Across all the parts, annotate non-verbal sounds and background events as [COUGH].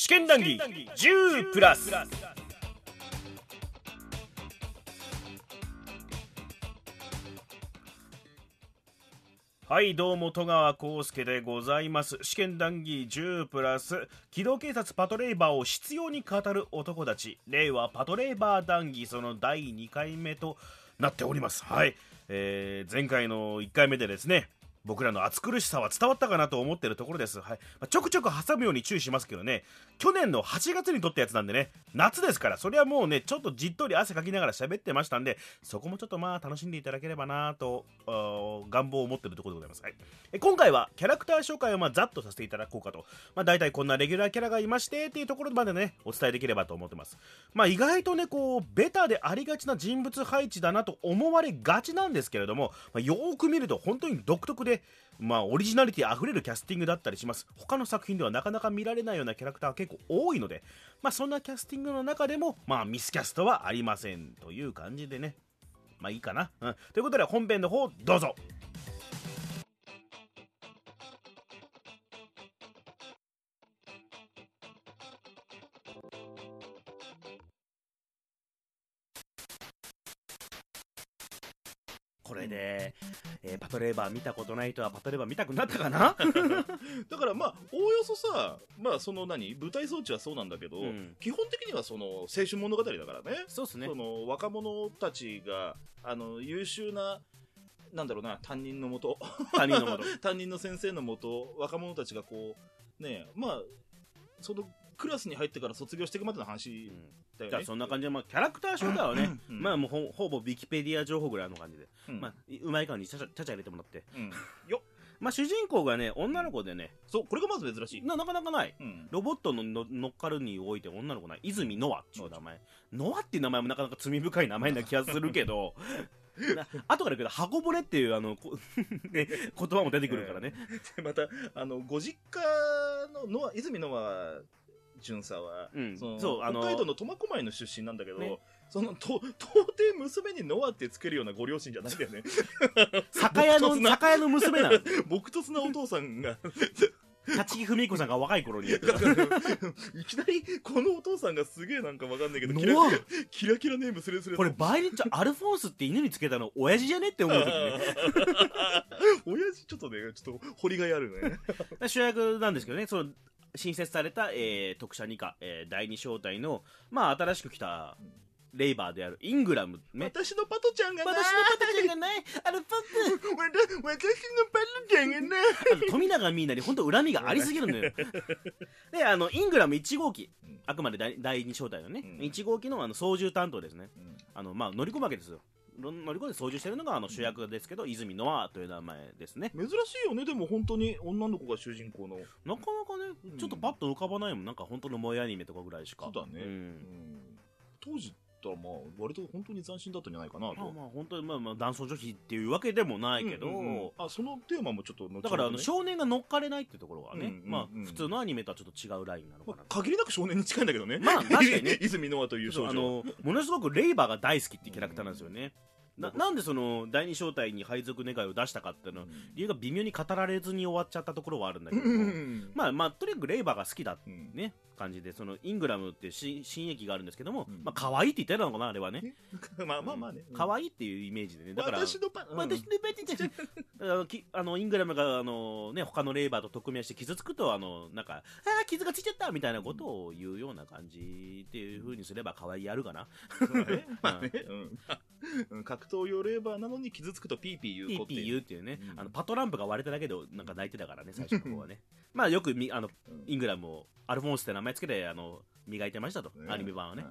試験談義10プラス。はいどうも戸川浩介でございます。試験談義10プラス。機動警察パトレーバーを執拗に語る男たち。令和パトレーバー談義その第2回目となっております。はい、えー、前回の1回目でですね僕らの暑苦しさは伝わったかなと思ってるところです、はい。まあ、ちょくちょく挟むように注意しますけどね。去年の8月に撮ったやつなんでね。夏ですから。それはもうねちょっとじっとり汗かきながら喋ってましたんでそこもちょっとまあ楽しんでいただければなと願望を持ってるところでございます、はい、え今回はキャラクター紹介をまあざっとさせていただこうかと、まあ、大体こんなレギュラーキャラがいましてっていうところまでねお伝えできればと思ってます。まあ意外とねこうベタでありがちな人物配置だなと思われがちなんですけれども、まあ、よーく見ると本当に独特でまあ、オリジナリティあふれるキャスティングだったりします。他の作品ではなかなか見られないようなキャラクターが結構多いので、まあ、そんなキャスティングの中でも、まあ、ミスキャストはありませんという感じでね。まあいいかな、うん、ということで本編の方どうぞ。パトレーバー見たことない人はパトレーバー見たくなったかな？[LAUGHS] だからまあ、おおよそさ、まあその何、舞台装置はそうなんだけど、うん、基本的にはその青春物語だからね。そうですね。その若者たちが、あの、優秀な、なんだろうな、担任のもと。担任のもと。[LAUGHS] 担任の先生のもと、若者たちがこう、ねまあ、そのクラスに入ってから卒業していくまでの話だよね。じゃあそんな感じで、まあ、キャラクター紹介はね、うん、まあもうほほぼウィキペディア情報ぐらいの感じで、うん、まあ、うまい感じにちゃちゃちゃちゃ入れてもらって。うん、[LAUGHS] よまあ主人公がね、女の子でね。そう、これがまず珍しい。な、なかなかない。うん、ロボットのの乗っかるにおいて女の子ない。泉ノアっていう名前。ノアっていう名前もなかなか罪深い名前な気がするけど、[LAUGHS] 後から言うけど、箱骨っていうあの、[LAUGHS] 言葉も出てくるからね。また、あの、ご実家のノア、泉ノア巡査は、うん、そのそうあの北海道の苫小牧の出身なんだけど、ね、そのと [LAUGHS] 到底娘にノアってつけるようなご両親じゃないんだよね。[LAUGHS] 酒屋の酒屋の娘なの木突なお父さんが。立木文彦さんが若い頃に。[LAUGHS] いきなりこのお父さんがすげえなんかわかんないけどキラキラキラキラネームスレスレこれ場合にアルフォンスって犬につけたの親父じゃねって思う時ね。親父ちょっとねちょっと掘りがいあるね。主役なんですけどねその新設された、えー、特殊二課、えー、第二小隊の、まあ、新しく来た、レイバーであるイングラム、ね、私のパトちゃんがな私のパトちゃんがない。あのパト。私のパトちゃんがな富永ミーナに本当恨みがありすぎるのよ。であのイングラム1号機。あくまで第第2小隊のね、うん、1号機のあの操縦担当ですね、うん、あのまあ乗り込むわけですよ乗り込んで操縦してるのがあの主役ですけど、泉ノアという名前ですね。珍しいよね。でも本当に女の子が主人公の。なかなかねちょっとパッと浮かばないもん。なんか本当の萌えアニメとかぐらいしか。そうだね、うん、当時ったらまあ割と本当に斬新だったんじゃないかなと。まあまあ本当にまあまあ男装女子っていうわけでもないけど、うんうんうん、あそのテーマもちょっと、ね、だからあの少年が乗っかれないっていうところはね、うんうんうん、まあ普通のアニメとはちょっと違うラインなのかな、まあ、限りなく少年に近いんだけどね。まあ確かにね。[LAUGHS] 泉ノアという少女。あのものすごくレイバーが大好きっていうキャラクターなんですよね、ななんでその第二小隊に配属願いを出したかっていうのは、うん、理由が微妙に語られずに終わっちゃったところはあるんだけど、うん、まあまあとにかくレイバーが好きだね、感じでそのイングラムって新新駅があるんですけども、うん、まあ可愛いって言ってたのかなあれはね。[LAUGHS] まあまあまあね。可愛いっていうイメージでね。だから私のパ、私のパ [LAUGHS] あのきあのイングラムがあのね他のレイバーと取っ組み合いして傷つくとあのなんかああ傷がついちゃったみたいなことを言うような感じっていうふうにすれば可愛いやるかな。[LAUGHS] まあね、うん、格闘用レーバーなのに傷つくとピーピー言うピーピー言うっていうね、うん、あのパトランプが割れただけでなんか泣いてたからね最初の方はね。まあよくみあのイングラムをアルフォンスって名前つけてあの磨いてましたと、アニメ版はね。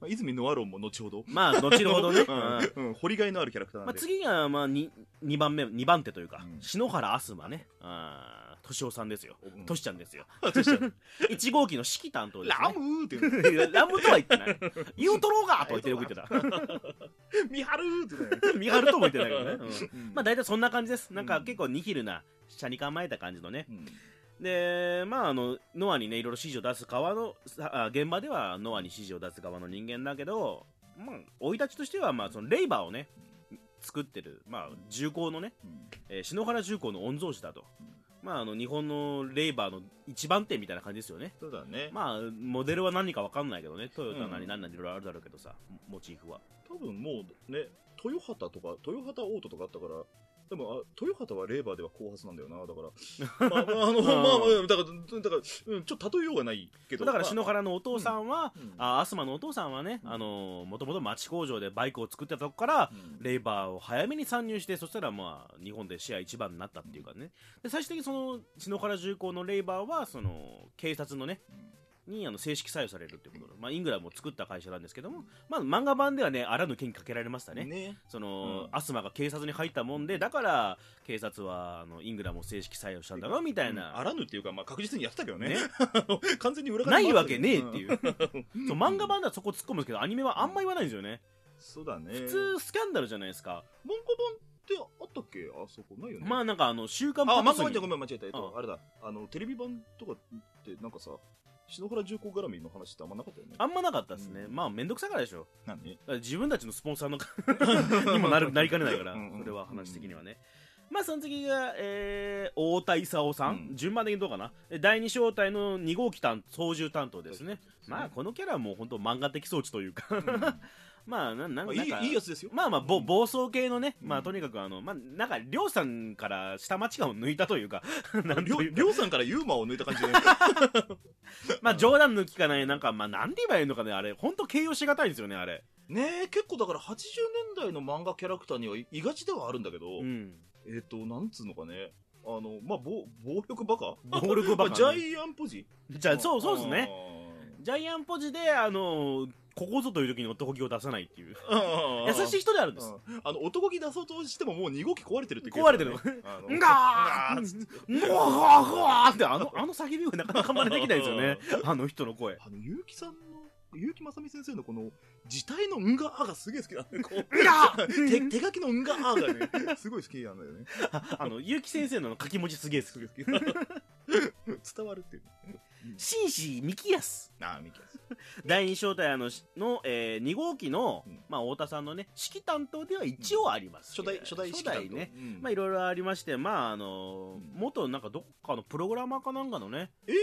まあ、泉ノアロンも後ほど。まあ、後ほどね。[LAUGHS] うん、掘りがいのあるキャラクターまあ、次が、まあ2、2番目、2番手というか、篠原アスマね。あ敏夫さんですよ。トシちゃんですよ。[LAUGHS] 1 [LAUGHS] 号機の指揮担当です、ラムーってラムとは言ってない。言うとろうがと言ってよく言ってた。ミハルーってミハルとも言ってないけどね。まあ大体そんな感じです。なんか結構ニヒルな、車に構えた感じのね。で、まあ、あの、ノアにね、いろいろ指示を出す側の、現場ではノアに指示を出す側の人間だけど、まあ、生い立ちとしては、まあ、そのレイバーをね、作ってる、まあ、重工のね、うん、えー、篠原重工の御曹司だと。まあ、あの日本のレイバーの一番手みたいな感じですよね。そうだね。まあモデルは何か分かんないけどね。トヨタなり何なりいろいろあるだろうけどさ、モチーフは。多分もうねトヨハタとかトヨハタオートとかあったからでも、あ、豊畑はレーバーでは後発なんだよな。だから、[LAUGHS] まあ、まあ、あの、まあ、まあ、だから、だから、うん、ちょっと例えようがないけど。だから、篠原のお父さんは、うん、あ、アスマのお父さんはね、あの、もともと町工場でバイクを作ってたとこから、うん、レーバーを早めに参入して、そしたら、まあ、日本でシェア一番になったっていうかね。で、最終的にその、篠原重工のレーバーは、その、警察のね、うんにあの正式採用されるということで、まあ、イングラムを作った会社なんですけども、まあ、漫画版ではねあらぬ剣かけられましたね。ね。その、うん、アスマが警察に入ったもんでだから警察はあのイングラムを正式採用したんだろうみたいな、うん、あらぬっていうか、まあ、確実にやってたけどね、ね、[LAUGHS] 完全に裏ないわけねえっていう。そう漫画版ではそこ突っ込むんですけどアニメはあんま言わないんですよね。そうだね。普通スキャンダルじゃないですか。漫画版ってあったっけ？あそこないよね。まあなんかあの週刊パンあ漫画版じゃごめん間違えた。えっとあれだ。あのテレビ版とかってなんかさ篠原重工絡みの話ってあんまなかったよね。あんまなかったですね。うん、まあ、めんどくさからでしょ。何？自分たちのスポンサーの [LAUGHS] [LAUGHS] にもなるなりかねないから、それは話的にはね。まあ、その次が、えー、大田勲さん、うん、順番的にどうかな？第二小隊の2号機担操縦担当ですね。まあ、このキャラはもう本当漫画的装置というかまあ、なんなんか、いいいいやつですよ。まあまあ、ぼ暴走系のね、まあとにかくあの、まあ、なんか、りょうさんから下町感を抜いたというか、[LAUGHS] なんりょりょうさんからユーモアを抜いた感じで、[LAUGHS] まあ冗談抜きかない、なんか、まあなんて言えばいいのかね、あれ、本当形容しがたいんですよね、あれ。ねえ、結構だから80年代の漫画キャラクターにはいがちではあるんだけど、うん、えっ、ー、と、なんつうのかね、あの、まあ、暴暴力バカ。暴力バカ、ね、[LAUGHS] ジャイアンポジ？じゃあ、そう、そうですね。ジャイアンポジで、あのー、ここぞという時に男気を出さないっていう。優しい人であるんです。あの、男気出そうとしてももう2号機壊れてるって壊れてる。んがーんがーって、あの、あの叫び声なかなか真似できないですよね。あの人の声。あの、結城さんの、結城正美先生のこの、字体のんがーがすげえ好きなんだよ。手手書きのんがーがね、すごい好きなんだよね。[LAUGHS] あの、結城先生の書き文字すげえ好き。[LAUGHS] 伝わるっていう。紳士三木安。ああ、三木安。[LAUGHS] 第二小隊のの、えー、2号機の、うん、まあ、太田さんのね指揮担当では一応あります、初代初代初代ね、うん、まあいろいろありましてまああのー、元なんかどっかのプログラマーかなんかのね営業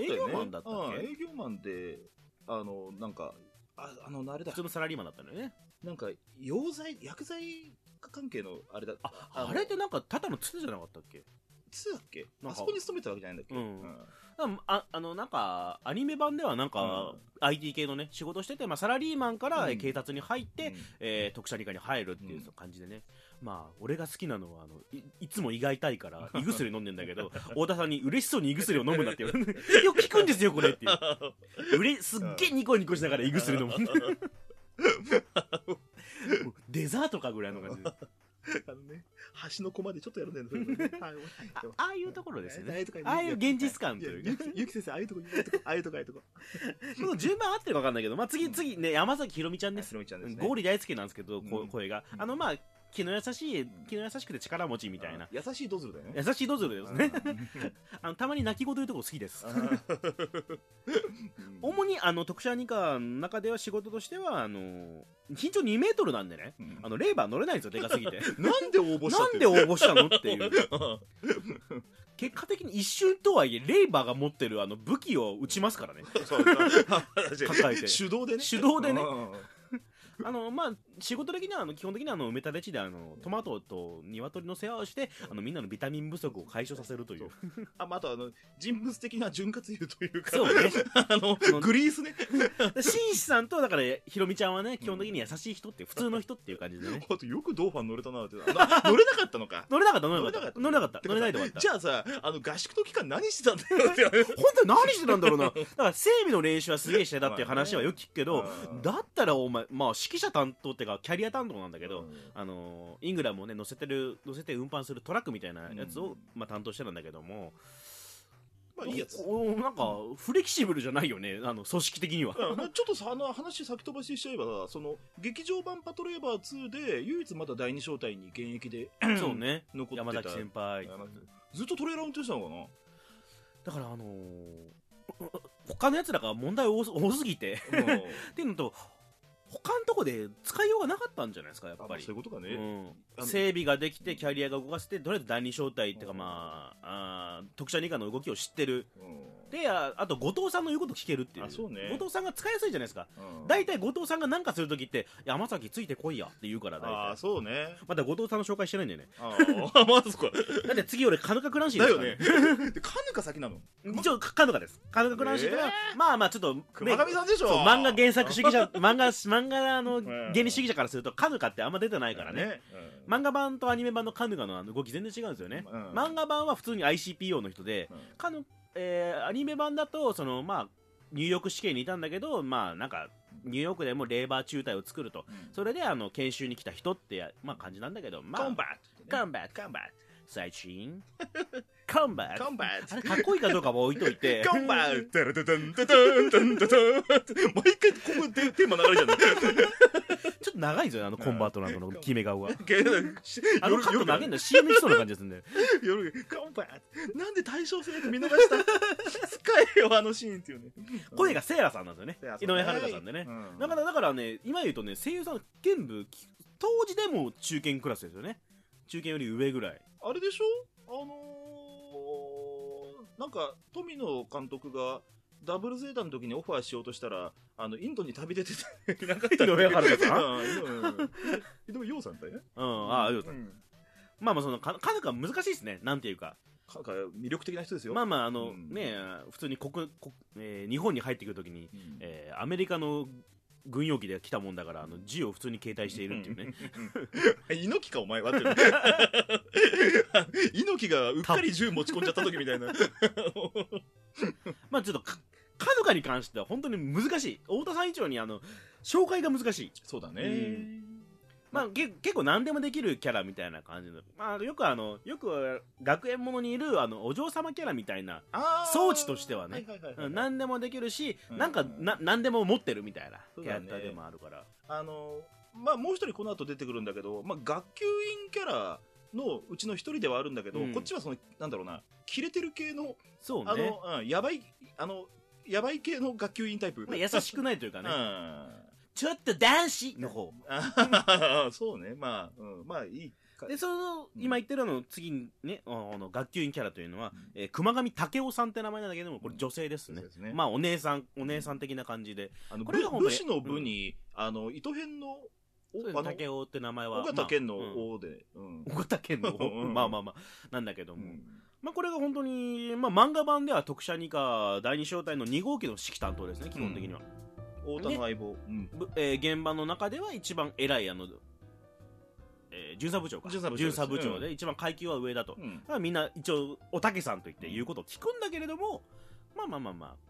だったよね。営業マンだったっけ？営業マンであのなんかああのあれだ。普通のサラリーマンだったのよね。なんか溶剤薬剤関係のあれだああれってなんかただのつじゃなかったっけ？つだっけ？あそこに勤めてたわけじゃないんだっけ、うん、ああのなんかアニメ版ではなんか、うん、IT 系のね仕事してて、まあ、サラリーマンから警察に入って、うん、えー、特殊理科に入るっていう感じでね、まあ俺が好きなのはあのいいつも胃が痛いから胃薬飲んでんだけど [LAUGHS] 太田さんに嬉しそうに胃薬を飲むなって言われてよく聞くんですよこれっていう。うれすっげえニコニコしながら胃薬飲む。[LAUGHS] デザートかぐらいの感じで。あのね、橋の駒でちょっとやるんだよね。[LAUGHS] ああいうところですね。ああいう現実感というか。ゆき先生、ああいうとこ、ああいうとこ、ああいうとこ。こ [LAUGHS] の順番合ってるか分かんないけど、まあ次、次ね、山崎ひろみちゃんです。ひろみちゃんです。ゴーリ大好きなんですけど、声が。あの、まあ、気の優しい、気の優しくて力持ちみたいな。優しいドズルだよね。優しいドズルですね。あのたまに泣き言言うとこ好きです。主にあの特殊アニカの中では仕事としては、あの、身長2メートルなんでね、あの、レーバー乗れないんですよ、でかすぎて。[LAUGHS] なんで応募したなんで応募したのっていう。[LAUGHS] 結果的に一瞬とはいえ、レイバーが持ってるあの武器を撃ちますからね。[LAUGHS] 抱えて。手動でね。手動でね。[LAUGHS] あの、まあ、仕事的にはあの基本的にはあの埋め立て地であのトマトと鶏の世話をしてあのみんなのビタミン不足を解消させるという。あ、まあ、あとあの人物的な潤滑油というかそうね。[LAUGHS] あのグリースね。紳士さんとだからひろみちゃんはね基本的に優しい人って普通の人っていう感じでね。[LAUGHS] あとよくドーファン乗れたなって乗れなかったのか。乗れなかった乗れなかった。乗れなかった乗れないで終わった。じゃあさあの合宿の期間何してたんだよって。本当に何してたんだろうな。だから整備の練習はすげえしてたっていう話はよく聞くけど、だったらお前まあ指揮者担当ってかキャリア担当なんだけど、うん、あのイングラムをね乗せてる乗せて運搬するトラックみたいなやつを、まあ、担当してたんだけども、まあいいやつ。なんか、フレキシブルじゃないよね、あの、組織的には。まあ、ちょっとさ、あの話先飛ばししちゃえば、その、劇場版パトレーバー2で、唯一まだ第二小隊に現役で、[CLEARS THROAT] そうね。残ってた。山崎先輩。ずっとトレーラー運転したのかな？だからあのー、他の奴らが問題多すぎて [LAUGHS] っていうのと、他のとこで使いようがなかったんじゃないですかやっぱり。そういうことかね、うん、整備ができてキャリアが動かせてとりあえず第二招待っていうかまああ特殊二課の動きを知ってる、であと後藤さんの言うこと聞けるっていう。そう、ね、後藤さんが使いやすいじゃないですか。大体、後藤さんが何かするときって山崎ついてこいやって言うから大体。あそうね。まだ後藤さんの紹介してないんだよね。あ [LAUGHS] あまだそこだって次俺カヌカクランシーですから、ね、だよね。[LAUGHS] カヌカ先なの？一応カヌカです。カヌカクランシーから、えー、まあまあちょっと熊上さんでしょ。漫画原作主義者 [LAUGHS] 漫画漫画の原理主義者からするとカヌカってあんま出てないからね、漫画版とアニメ版のカヌカの動き全然違うんですよね、うん、漫画版は普通に ICPO の人で、うん、カヌえー、アニメ版だとそのまあニューヨーク試験にいたんだけどまあなんかニューヨークでもレーバー中隊を作ると、それであの研修に来た人ってまあ感じなんだけど。まあコンバットコンバットコンバット最新。コンバットコンバットあれかっこいいかどうかも置いといて。コンバットタラタタンタタンタンタタン毎回ここでテーマ流れじゃないちょっと長いんですよあのコンバートのの決め顔が。[LAUGHS] あのカット投げんの CM しそうな感じですね。[LAUGHS] 夜コンバートなんで対象性で見逃した？[LAUGHS] 使えよあのシーンっていうね。声がセイラさんなんですよね。井上遥さんでね、だからだからね今言うとね声優さん全部当時でも中堅クラスですよね。中堅より上ぐらいあれでしょ？あのー、なんか富野監督がダブルゼータの時にオファーしようとしたら、あの、インドに旅出てていなかった。井上遥さん？でも、ヨウさんだよ。うん、ああ、ヨウさん。まあまあ、その、か、かなか難しいですね。なんていうか。かか魅力的な人ですよ。まあまあ、あの、ね普通に国、国、えー、日本に入ってくるときに、うえアメリカの軍用機で来たもんだから、あの、銃を普通に携帯しているっていうね。[LAUGHS] 猪木か、お前はって。[LAUGHS] 猪木がうっかり銃持ち込んじゃった時みたいな。[LAUGHS] まあちょっと、カヌカに関しては本当に難しい。太田さん以上にあの、紹介が難しい。そうだね。まあ、け結構何でもできるキャラみたいな感じの。まあ、よくあの、よく学園ものにいるあの、お嬢様キャラみたいな、装置としてはね、何でもできるし、うん、なんか、な、何でも持ってるみたいなキャラクターでもあるから。ね、あの、まあ、もう一人この後出てくるんだけど、まあ、学級委員キャラのうちの一人ではあるんだけど、うん、こっちはその、なんだろうな、切れてる系の、そうね。あの、うん、やばい、あの、やばい系の学級委員タイプ。まあ、優しくないというかね。うんちょっと男子の方。そうね、まあ、うん、まあいい。で、その、今言ってるの次にね、あの、学級委員キャラというのは、うん、えー、熊上武雄さんって名前なんだけども、これ女性ですね。うん、ねまあ、お姉さん、お姉さん的な感じで。あの、これが武士の部に、うん、あの、糸編の、武雄って名前は。尾形健の王で。尾形健の王 [LAUGHS] まあまあまあ、なんだけども。まあ、これが本当に、まあ、漫画版では特殊二課第二小隊の2号機の指揮担当ですね、基本的には。太田の相棒、ねうん、えー、現場の中では一番偉いあの、えー、巡査部長か。巡査部長で、一番階級は上だと、うん、みんな一応おたけさんと言って言うことを聞くんだけれども、まあまあまあまあ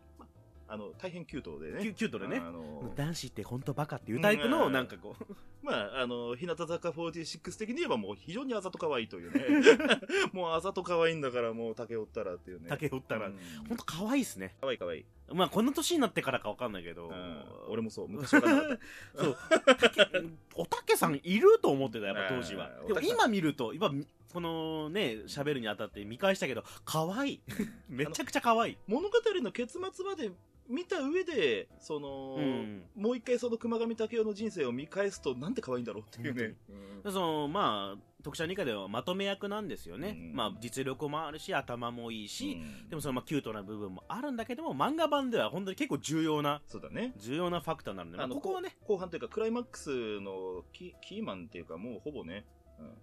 あの大変キュートでね。キュートでね、あのー、男子って本当バカっていうタイプのなんかこう、[LAUGHS] まああの日向坂46的に言えばもう非常にあざと可愛いというね。[LAUGHS] [LAUGHS] もうあざと可愛いんだからもう竹おったらっていうね。竹おったら、うん、本当可愛いっすね。可愛い可愛い。まあこの年になってからか分かんないけど、俺もそう昔からそう。おたけさんいると思ってたやっぱ当時は。でも今見ると今このね喋るにあたって見返したけど可愛いめちゃくちゃ可愛い物語の結末まで見た上で、その、うん、もう一回その熊上武雄の人生を見返すと、なんて可愛いんだろうっていうね。うん、その、まあ、特殊二課ではまとめ役なんですよね。うん、まあ、実力もあるし、頭もいいし、でもその、まあ、キュートな部分もあるんだけども、漫画版では本当に結構重要な、そうだね。重要なファクターなので、まあ、ここはね。後半というか、クライマックスのキキーマンっていうか、もうほぼね。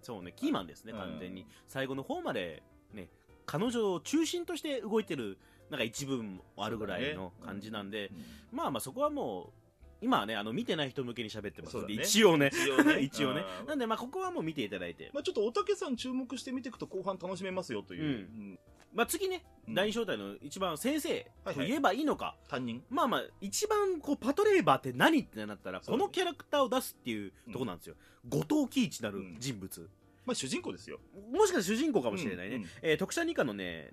そうね、キーマンですね、完全に。最後の方まで、ね、彼女を中心として動いてるなんか一部もあるぐらいの感じなんで、まあまあそこはもう、今はね、あの、見てない人向けに喋ってますので、ね、一応ね。一応ね。[LAUGHS] 一応ね。なんで、まあ、ここはもう見ていただいて。まあ、ちょっとおたけさん注目してみていくと後半楽しめますよという。うん。うん、まあ、次ね、うん、第二小隊の一番先生と言えばいいのか。担任。まあまあ、一番こう、パトレーバーって何ってなったら、このキャラクターを出すっていうとこなんですよ。後藤喜一なる人物。まあ、主人公ですよ。もしかしたら主人公かもしれないね。うんうん、えー、特殊二課のね、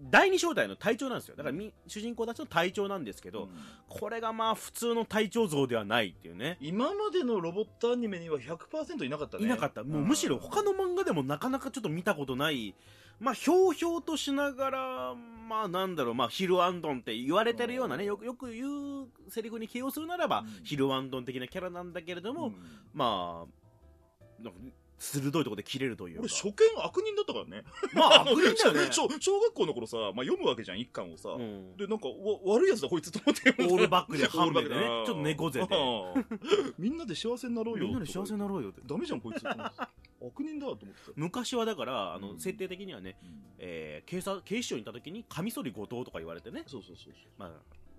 第二小隊の隊長なんですよ。だから主人公たちの隊長なんですけど、うん、これがまあ普通の隊長像ではないっていうね。今までのロボットアニメには100%いなかったね。いなかった。もうむしろ他の漫画でもなかなかちょっと見たことないまあ、ひょうひょうとしながら、まあ、なんだろう、まあ、ヒルアンドンって言われてるようなね、よくよく言うセリフに起用するならば、うん、ヒルアンドン的なキャラなんだけれども、うん、まあ、鋭いところで切れるという俺初見悪人だったからね。まあ悪人だよね。[LAUGHS] 小小学校の頃さ、まあ、読むわけじゃん一巻をさ、うん、でなんかわ悪いやつだこいつと思ってオールバックで [LAUGHS] 半分でね。ちょっと猫背で。[LAUGHS] みんなで幸せになろうよ。みんなで幸せになろうよってダメじゃんこいつ。悪人だと思って。昔はだからあの、うん、設定的にはね、うん、えー、警察警視庁にいた時にカミソリ後藤とか言われてね。そうそうそうそう。まあ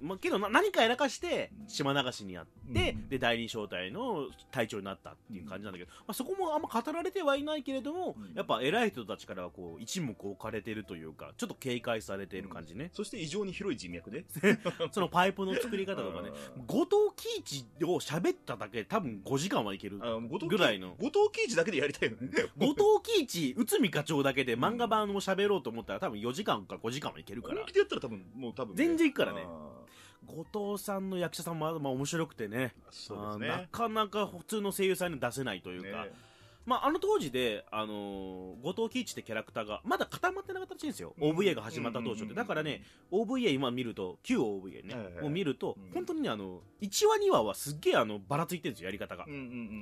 まあ、けど何かやらかして島流しにやって、うん、で第二小隊の隊長になったっていう感じなんだけど、まあ、そこもあんま語られてはいないけれども、うん、やっぱ偉い人たちからはこう一目置かれてるというかちょっと警戒されている感じね、そして異常に広い人脈で [LAUGHS] そのパイプの作り方とかね。後藤喜一を喋っただけで多分5時間はいけるぐらいの。後藤喜一だけでやりたいのね。後藤喜一内海課長だけで漫画版を喋ろうと思ったら多分4時間か5時間はいけるから。本気でやったら多分もう多分、ね、全然いくからね後藤さんの役者さんもまあ面白くてね。ね。なかなか普通の声優さんに出せないというか、ね、まあ、あの当時で、あのー、後藤喜一ってキャラクターがまだ固まってなかったらしいんですよ、うん、OVA が始まった当初って、だからね OVA 今見ると旧 OVA ね、を見ると、うん、本当にねあの1話2話はすっげえあのばらついてるんですよやり方が、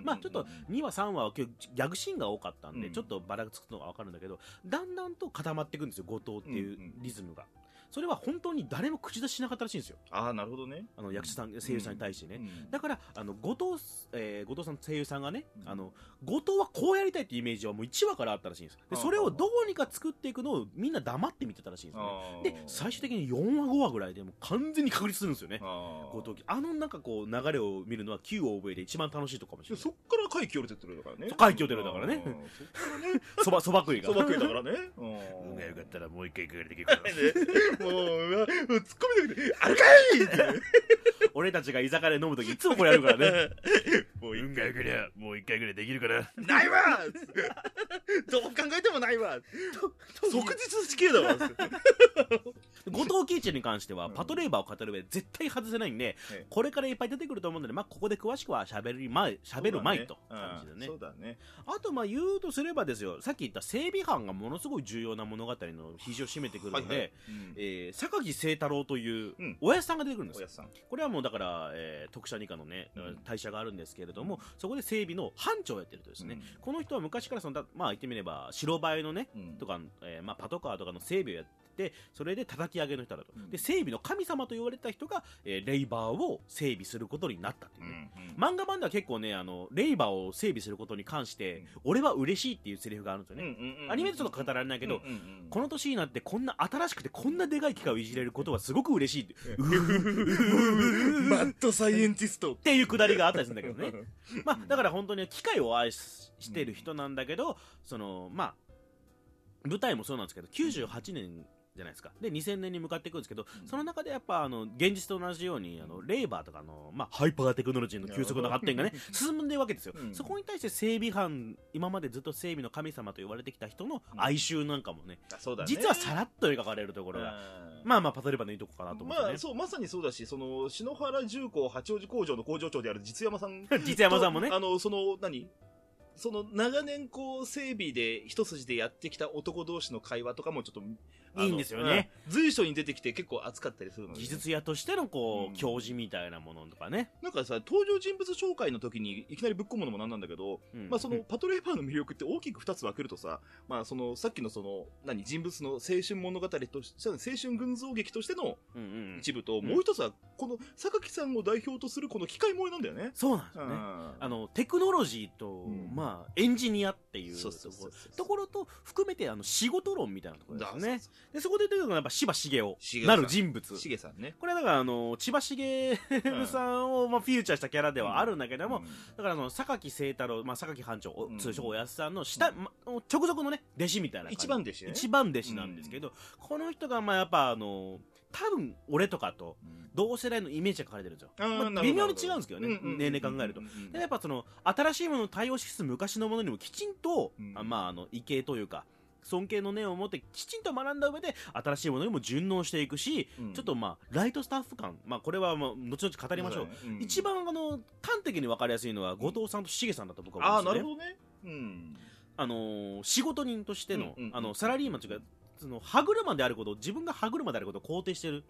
まあちょっと2話3話はギャグシーンが多かったんで、うん、ちょっとばらつくのが分かるんだけどだんだんと固まっていくんですよ後藤っていうリズムが。それは本当に誰も口出ししなかったらしいんですよ。ああ、なるほどね。あの役者さん、声優さんに対してね。うん、だから、あの、後藤、えー、後藤さん声優さんがね、うん、あの、後藤はこうやりたいっていうイメージはもう1話からあったらしいんです。で、それをどうにか作っていくのをみんな黙って見てたらしいんですよね。で、最終的に4話5話ぐらいでもう完全に確立するんですよね。後藤あのなんかこう流れを見るのは旧 OV で一番楽しいとかもしれない。そっから回帰折れてるだからね。回帰折れるだからね。そば、そば食いが。そば食いだからね。[LAUGHS] 運がよかったらもう一回いかができるから。[LAUGHS] もう、突っ込みなくて、あるかいって。俺たちが居酒屋で飲むときいつもこれやるからね。もう運がよけりゃ、もう一回ぐらいできるから。ないわどう考えてもないわ即日死刑だわ後藤喜一に関しては、パトレーバーを語る上で絶対外せないんで、これからいっぱい出てくると思うので、まあ、ここで詳しくは喋る前、喋る前と感じでね。そうだね。あと、まあ、言うとすればですよ、さっき言った整備班がものすごい重要な物語の肘を締めてくるので、え榊清太郎というおやさんが出てくるんですよ。これはもうだから、えー、特殊二課のね、退社があるんですけれども、そこで整備の班長をやってるとですね、この人は昔からその、まあ言ってみれば、白バイのね、とか、えー、まあパトカーとかの整備をやって、それで叩き上げの人だと。で、整備の神様と言われた人が、えー、レイバーを整備することになったっていうね、漫画版では結構ね、あの、レイバーを整備することに関して、俺は嬉しいっていうセリフがあるんですよね。アニメでちょっと語られないけど、この年になってこんな新しくてこんなでかい機械をいじれることはすごく嬉しいって。[LAUGHS] マッドサイエンティストっていうくだりがあったりするんだけどね。[LAUGHS] まあ、だから本当に機械を愛してる人なんだけど、その、まあ、舞台もそうなんですけど、98年じゃないですか。で、2000年に向かっていくんですけど、その中でやっぱ、あの、現実と同じように、あの、レーバーとかの、まあ、ハイパーテクノロジーの急速な発展がね、[LAUGHS] 進んでいるわけですよ。うん、そこに対して整備班、今までずっと整備の神様と言われてきた人の哀愁なんかもね、うんね実はさらっと描かれるところが、まあまあ、パトレバのいいとこかなと思って、ね、まあ、そう、まさにそうだし、その、篠原重工八王子工場の工場長である実山さん。[LAUGHS] 実山さんもね。あの、その、何？その長年こう整備で一筋でやってきた男同士の会話とかもちょっといいんですよね。随所に出てきて結構熱かったりするので、技術屋としてのこう、うん、教授みたいなものとかね。なんかさ、登場人物紹介の時にいきなりぶっ込むのもなんなんだけど、うん、まあそのパトレーバーの魅力って大きく二つ分けるとさ、まあそのさっきのその、何、人物の青春物語として、青春群像劇としての一部と、もう一つは、この榊さんを代表とするこの機械萌えなんだよね。そうなんですよね。あの、テクノロジーと、まあ、エンジニアっていうところと含めて、あの、仕事論みたいなところですね。で、そこで出てくるのはやっぱ柴茂雄。なる人物。茂さんね。これだから、あの、千葉茂さんを、まあ、フィーチャーしたキャラではあるんだけども、だから、あの、榊清太郎、まあ、榊班長、通称おやすさんの下、ま、直属のね、弟子みたいな。一番弟子ね。一番弟子なんですけど、この人が、まあ、やっぱ、あの、多分俺とかと同世代のイメージが書かれてるんですよ、まあ、微妙に違うんですけどね、年齢考えると、でやっぱその新しいものを対応しつつ昔のものにもきちんと、まああの畏敬というか尊敬の念を持ってきちんと学んだ上で新しいものにも順応していくし、うん、ちょっとまあライトスタッフ感、まあ、これはまあ後々語りましょう、うん、一番あの端的に分かりやすいのは後藤さんと重さんだと僕は思うんですよね。あなるほどね、うん。あのー、仕事人としての,、あのサラリーマンというかその歯車であること自分が歯車であることを肯定してる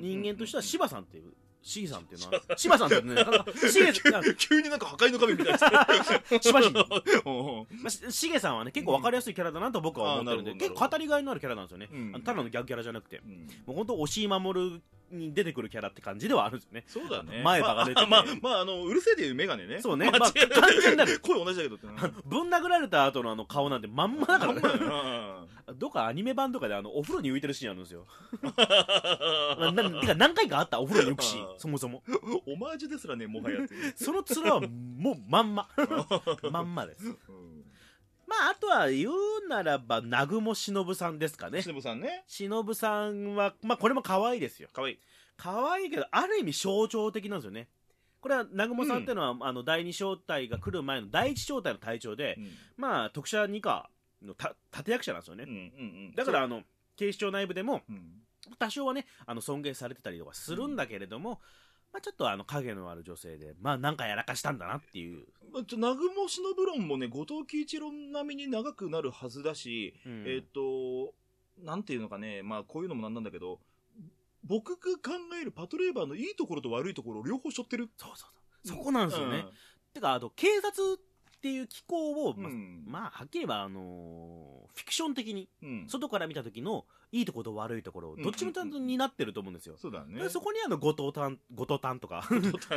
人間としては柴さんっていうシゲさんっていうのは、柴さんってね、なシゲ、[LAUGHS] 急になんか破壊の神みたいな。柴人。[LAUGHS] シゲさんはね、結構わかりやすいキャラだなと僕は思ってるんで、結構語りがいのあるキャラなんですよね。ただのギャグキャラじゃなくて。もう本当、押井守に出てくるキャラって感じではあるんですよね。そうだね。前歯が出てまあ、まあ、あの、うるせえでいうメガネね。そうね。まあ、完全なる。声同じだけどって。ぶん殴られた後のあの顔なんてまんまだからね。どっかアニメ版とかであの、お風呂に浮いてるシーンあるんですよ。[LAUGHS] な、てか何回かあった、お風呂に浮くシーン、[LAUGHS] そもそも。オマージュですらね、もはや。その面はもうまんま。[LAUGHS] まんまです。まあ、あとは言うならば、南雲忍さんですかね。忍さんね。忍さんは、まあ、これも可愛いですよ。可愛い。可愛いけど、ある意味象徴的なんですよね。これは南雲さんっていうのは、うん、あの第二小隊が来る前の第一小隊の隊長で、うん、まあ特殊二課のた立役者なんですよね、うんうんうん、だからあの警視庁内部でも、多少はねあの尊敬されてたりとかするんだけれども、まあ、ちょっとあの影のある女性で、まあなんかやらかしたんだなっていう。まあ、ちょ南雲忍論もね、後藤喜一郎並みに長くなるはずだし、うん、えっ、ー、と、なんていうのかね、まあこういうのもなんなんだけど、僕が考えるパトレーバーのいいところと悪いところを両方背負ってる。そうそうそう。そこなんですよね。うん、てか、あと、警察っていう機構を、まあ、うん、まあ、はっきり言えば、あのー、フィクション的に、うん、外から見た時のいいところと悪いところ、どっちもちゃんとになってると思うんですよ。そうだね。そこにあの、後藤丹、後藤丹とか、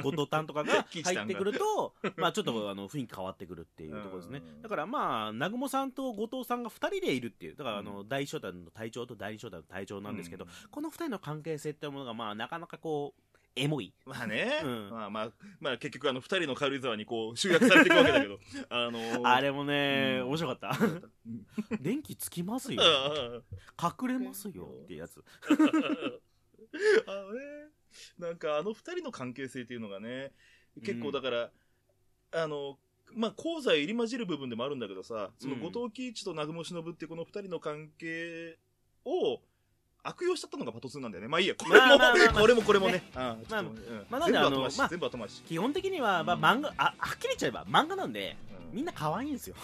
後藤丹とかが入ってくると、まあ、ちょっとあの、雰囲気変わってくるっていうところですね。だからまあ、南雲さんと後藤さんが2人でいるっていう、だからあの、第一章隊の隊長と第二章隊の隊長なんですけど、この2人の関係性っていうものが、まあ、なかなかこう、エモい。まあね。うん、まあまあ、まあ結局あの二人の軽井沢にこう集約されていくわけだけど。[LAUGHS] あのー、あれもね、うん、面白かった。電気つきますよ。隠れますよってやつ。[LAUGHS] あのね、なんかあの二人の関係性っていうのがね、結構だから、うん、あの、まあ、功罪入り混じる部分でもあるんだけどさ、その後藤喜一と南雲忍ってこの二人の関係を、悪用しちゃったのがパト2なんだよね。まあいいや、これも、まあまあまあまあ、これもこれもね。まあ、まあ、まあ、なんであの、まあ、全部後回し。基本的には、まあ漫画、あ、はっきり言っちゃえば漫画なんで、みんな可愛いんですよ。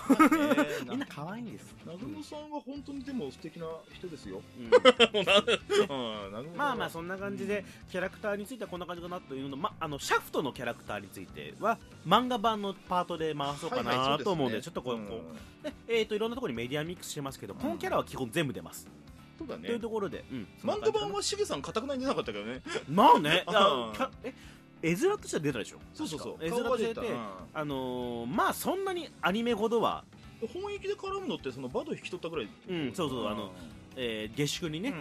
[LAUGHS] みんな可愛いんです。南雲さんは本当にでも素敵な人ですよ。[LAUGHS] まあまあそんな感じでキャラクターについてはこんな感じかなというのまあのシャフトのキャラクターについては漫画版のパートで回そうかなと思うのでちょっとこう、えっといろんなところにメディアミックスしてますけど、このキャラは基本全部出ます。そうだね。というところで、うん。漫画版はしげさん、かたくなに出なかったけどね。まあね。[LAUGHS] え絵面としては出たでしょ？そうそうそう。絵面としてて、あのまあそんなにアニメほどは。本域で絡むのってそのバド引き取ったぐらいうんそうそうあの、えー、下宿にね、うん。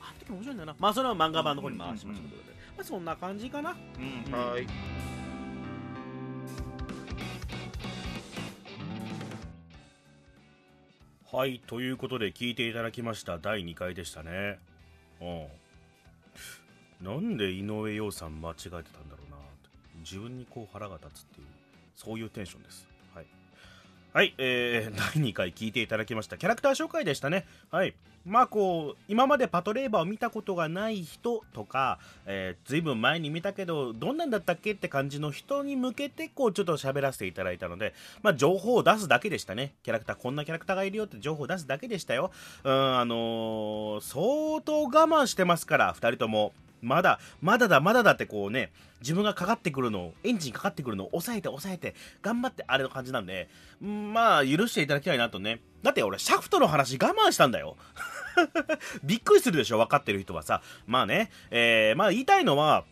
あの時面白いんだよな。まあそれは漫画版の方に回しましたけど、まあそんな感じかな。うんはいはいということで聞いていただきました。第2回でしたね。うん。なんで井上陽さん間違えてたんだろうな自分にこう腹が立つっていうそういうテンションです。はい、えー、[LAUGHS] 第2回聞いていただきました。キャラクター紹介でしたね。はい。まあこう今までパトレーバーを見たことがない人とか、えー、ずいぶん前に見たけどどんなんだったっけって感じの人に向けてこうちょっと喋らせていただいたので、まあ、情報を出すだけでしたね。キャラクターこんなキャラクターがいるよって情報を出すだけでしたよ。うんあのー、相当我慢してますから2人とも。まだ、まだだ、まだだってこうね、自分がかかってくるのを、エンジンかかってくるのを抑えて抑えて、頑張ってあれの感じなんで、まあ、許していただきたいなとね。だって俺、シャフトの話我慢したんだよ。[LAUGHS] びっくりするでしょ、分かってる人はさ。まあね、えー、まあ言いたいのは、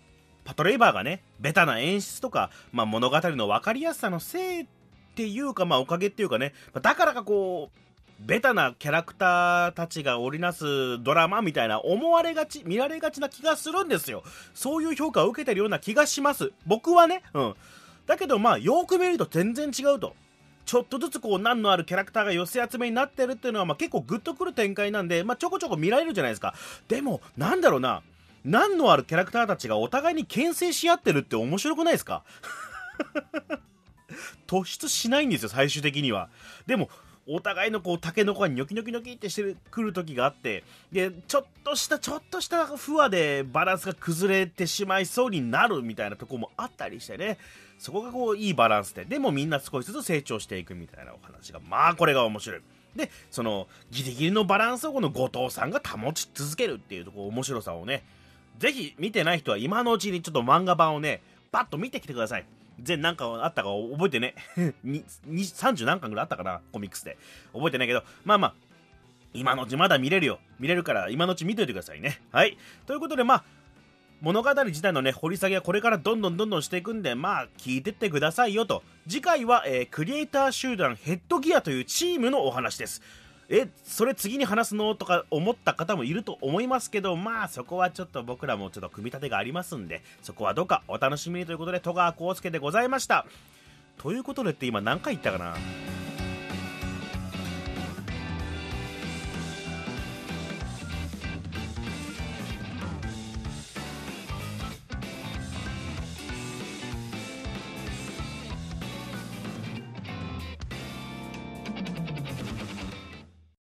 パトレイバーがね、ベタな演出とか、まあ物語の分かりやすさのせいっていうか、まあおかげっていうかね、だからかこう、ベタなキャラクターたちが織りなすドラマみたいな思われがち、見られがちな気がするんですよ。そういう評価を受けてるような気がします。僕はね。うん。だけどまあ、よく見ると全然違うと。ちょっとずつこう、難のあるキャラクターが寄せ集めになってるっていうのは、まあ結構グッとくる展開なんで、まあちょこちょこ見られるじゃないですか。でも、なんだろうな。難のあるキャラクターたちがお互いに牽制し合ってるって面白くないですか？[LAUGHS] 突出しないんですよ、最終的には。でも、お互いのこうタケノコがニョキニョキニョキってしてくる時があってでちょっとしたちょっとした不和でバランスが崩れてしまいそうになるみたいなとこもあったりしてね。そこがこういいバランスで。でもみんな少しずつ成長していくみたいなお話がまあこれが面白い。でそのギリギリのバランスをこの後藤さんが保ち続けるっていうとこ面白さをね。ぜひ見てない人は今のうちにちょっと漫画版をねパッと見てきてください。全何巻あったか覚えてね。[LAUGHS] 30何巻ぐらいあったかなコミックスで。覚えてないけど。まあまあ今のうちまだ見れるよ。見れるから今のうち見といてくださいね。はい。ということでまあ物語自体のね掘り下げはこれからどんどんどんどんしていくんでまあ聞いてってくださいよと。次回は、えー、クリエイター集団ヘッドギアというチームのお話です。えそれ次に話すの？とか思った方もいると思いますけどまあそこはちょっと僕らもちょっと組み立てがありますんでそこはどうかお楽しみにということで戸川浩介でございました。ということでって今何回言ったかな？